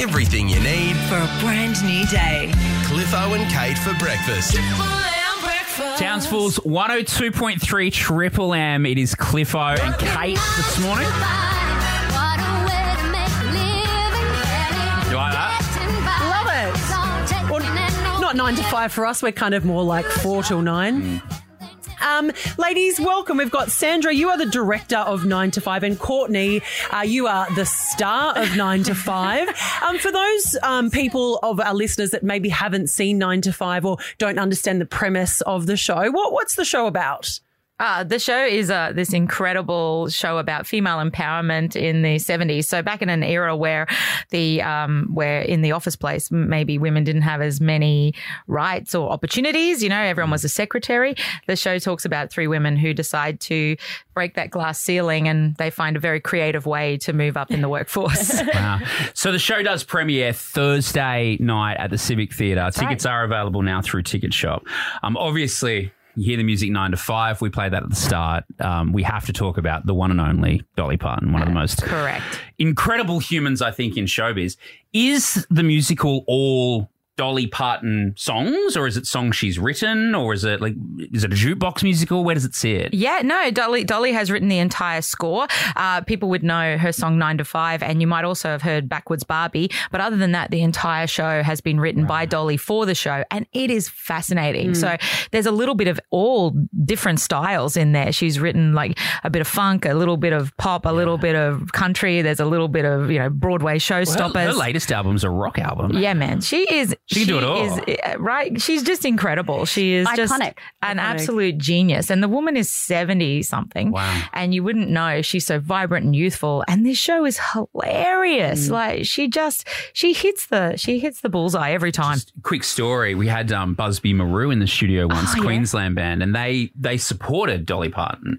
Everything you need. For a brand new day. Cliffo and Kate for breakfast. Townsville's 102.3 Triple M. It is Cliffo and Kate this morning. You like that? Love it. Well, not nine to five for us. We're kind of more like four till nine. Mm. Um, ladies, welcome. We've got Sandra. You are the director of Nine to Five, and Courtney, uh, you are the star of Nine to Five. Um, for those um, people of our listeners that maybe haven't seen Nine to Five or don't understand the premise of the show, what, what's the show about? Uh, the show is uh, this incredible show about female empowerment in the 70s. So back in an era where the um, where in the office place maybe women didn't have as many rights or opportunities. You know, everyone was a secretary. The show talks about three women who decide to break that glass ceiling and they find a very creative way to move up in the workforce. Wow. So the show does premiere Thursday night at the Civic Theatre. Tickets are available now through Ticket Shop. Um, obviously, you hear the music nine to five. We play that at the start. Um, we have to talk about the one and only Dolly Parton, one of the most Correct. incredible humans, I think, in showbiz. Is the musical all Dolly Parton songs, or is it songs she's written, or is it like is it a jukebox musical? Where does it sit? Yeah, no, Dolly Dolly has written the entire score. Uh, people would know her song Nine to Five, and you might also have heard Backwards Barbie. But other than that, the entire show has been written by Dolly for the show, and it is fascinating. So there's a little bit of all different styles in there. She's written like a bit of funk, a little bit of pop, a little bit of country. There's a little bit of you know Broadway Well, showstoppers. her, her latest album's a rock album. Yeah, man. She is. She can do it all. Is, uh, right. She's just incredible. She is just an Iconic. absolute genius. And the woman is 70 something. Wow. And you wouldn't know she's so vibrant and youthful. And this show is hilarious. Mm. Like she just, she hits the, she hits the bullseye every time. quick story. We had um, Busby Marou in the studio once, Oh, yeah. Queensland band, and they they supported Dolly Parton.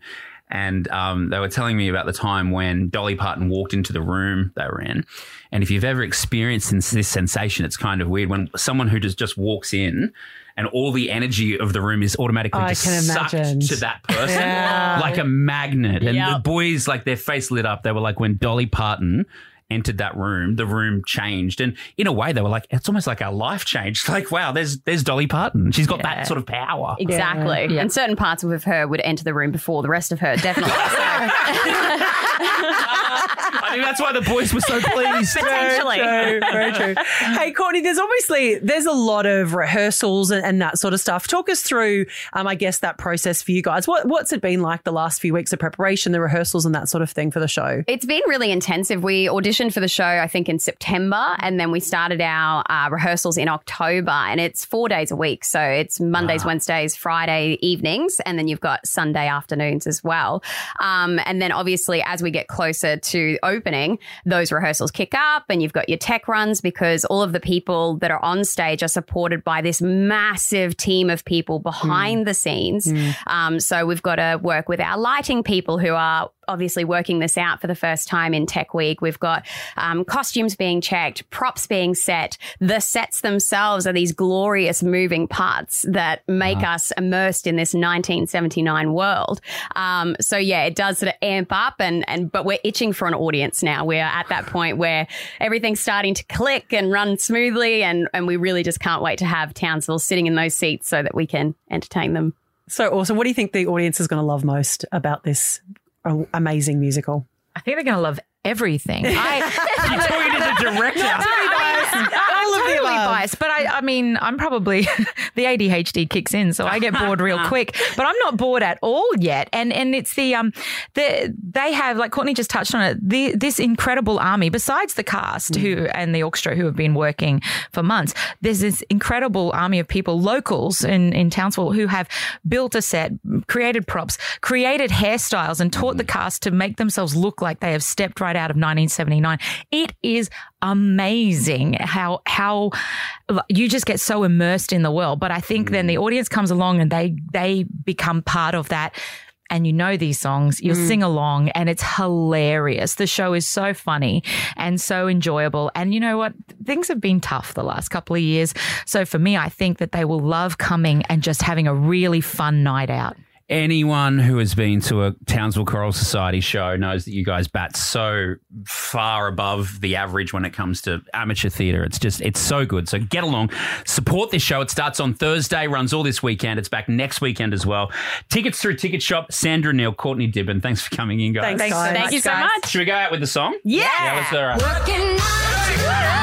And um, they were telling me about the time when Dolly Parton walked into the room they were in. And if you've ever experienced this, this sensation, it's kind of weird when someone who just, just walks in and all the energy of the room is automatically I just can sucked to that person Yeah. like a magnet. And the boys, like their face lit up. They were like, when Dolly Parton entered that room, the room changed. And in a way, they were like, it's almost like our life changed. Like, wow, there's there's Dolly Parton. She's got Yeah. that sort of power. Exactly. Yeah. And certain parts of her would enter the room before the rest of her, definitely. I think that's why the boys were so pleased. Potentially. Very true. Very true. hey, Courtney, there's obviously there's a lot of rehearsals and, and that sort of stuff. Talk us through, um, I guess, that process for you guys. What what's it been like the last few weeks of preparation, the rehearsals, and that sort of thing for the show? It's been really intensive. We auditioned for the show, I think, in September, and then we started our uh, rehearsals in October, and it's four days a week. So it's Mondays, Wednesdays, Friday evenings, and then you've got Sunday afternoons as well. Um, and then obviously, as we get closer to opening, those rehearsals kick up, and you've got your tech runs because all of the people that are on stage are supported by this massive team of people behind the scenes. Um, so we've got to work with our lighting people who are obviously working this out for the first time in Tech Week. We've got um, costumes being checked, props being set. The sets themselves are these glorious moving parts that make us immersed in this 1979 world. Um, so yeah, it does sort of amp up, and and but we're itching for an audience now. We're at that point where everything's starting to click and run smoothly, and and we really just can't wait to have Townsville sitting in those seats so that we can entertain them. So awesome. What do you think the audience is going to love most about this amazing musical? I think they're going to love everything. I, talking to the director. I'm totally biased, but I, I mean, I'm probably the ADHD kicks in, so I get bored real quick. But I'm not bored at all yet, and and it's the um the they have like Courtney just touched on it. The this incredible army, besides the cast who and the orchestra who have been working for months. There's this incredible army of people, locals in in Townsville, who have built a set, created props, created hairstyles, and taught the cast to make themselves look like they have stepped right out of 1979. It is amazing how how you just get so immersed in the world. But I think then the mm. audience comes along and they they become part of that. And you know these songs, you'll mm. sing along, and it's hilarious. The show is so funny and so enjoyable. And you know what? Things have been tough the last couple of years. So for me, I think that they will love coming and just having a really fun night out. Anyone who has been to a Townsville Choral Society show knows that you guys bat so far above the average when it comes to amateur theatre. It's just, it's so good. So get along, support this show. It starts on Thursday, runs all this weekend. It's back next weekend as well. Tickets through Ticket Shop. Sandra Neal, Courtney Dibben. Thanks for coming in, guys. Thanks, guys. Thank you so much. Should we go out with the song? Yeah. Yeah, let's do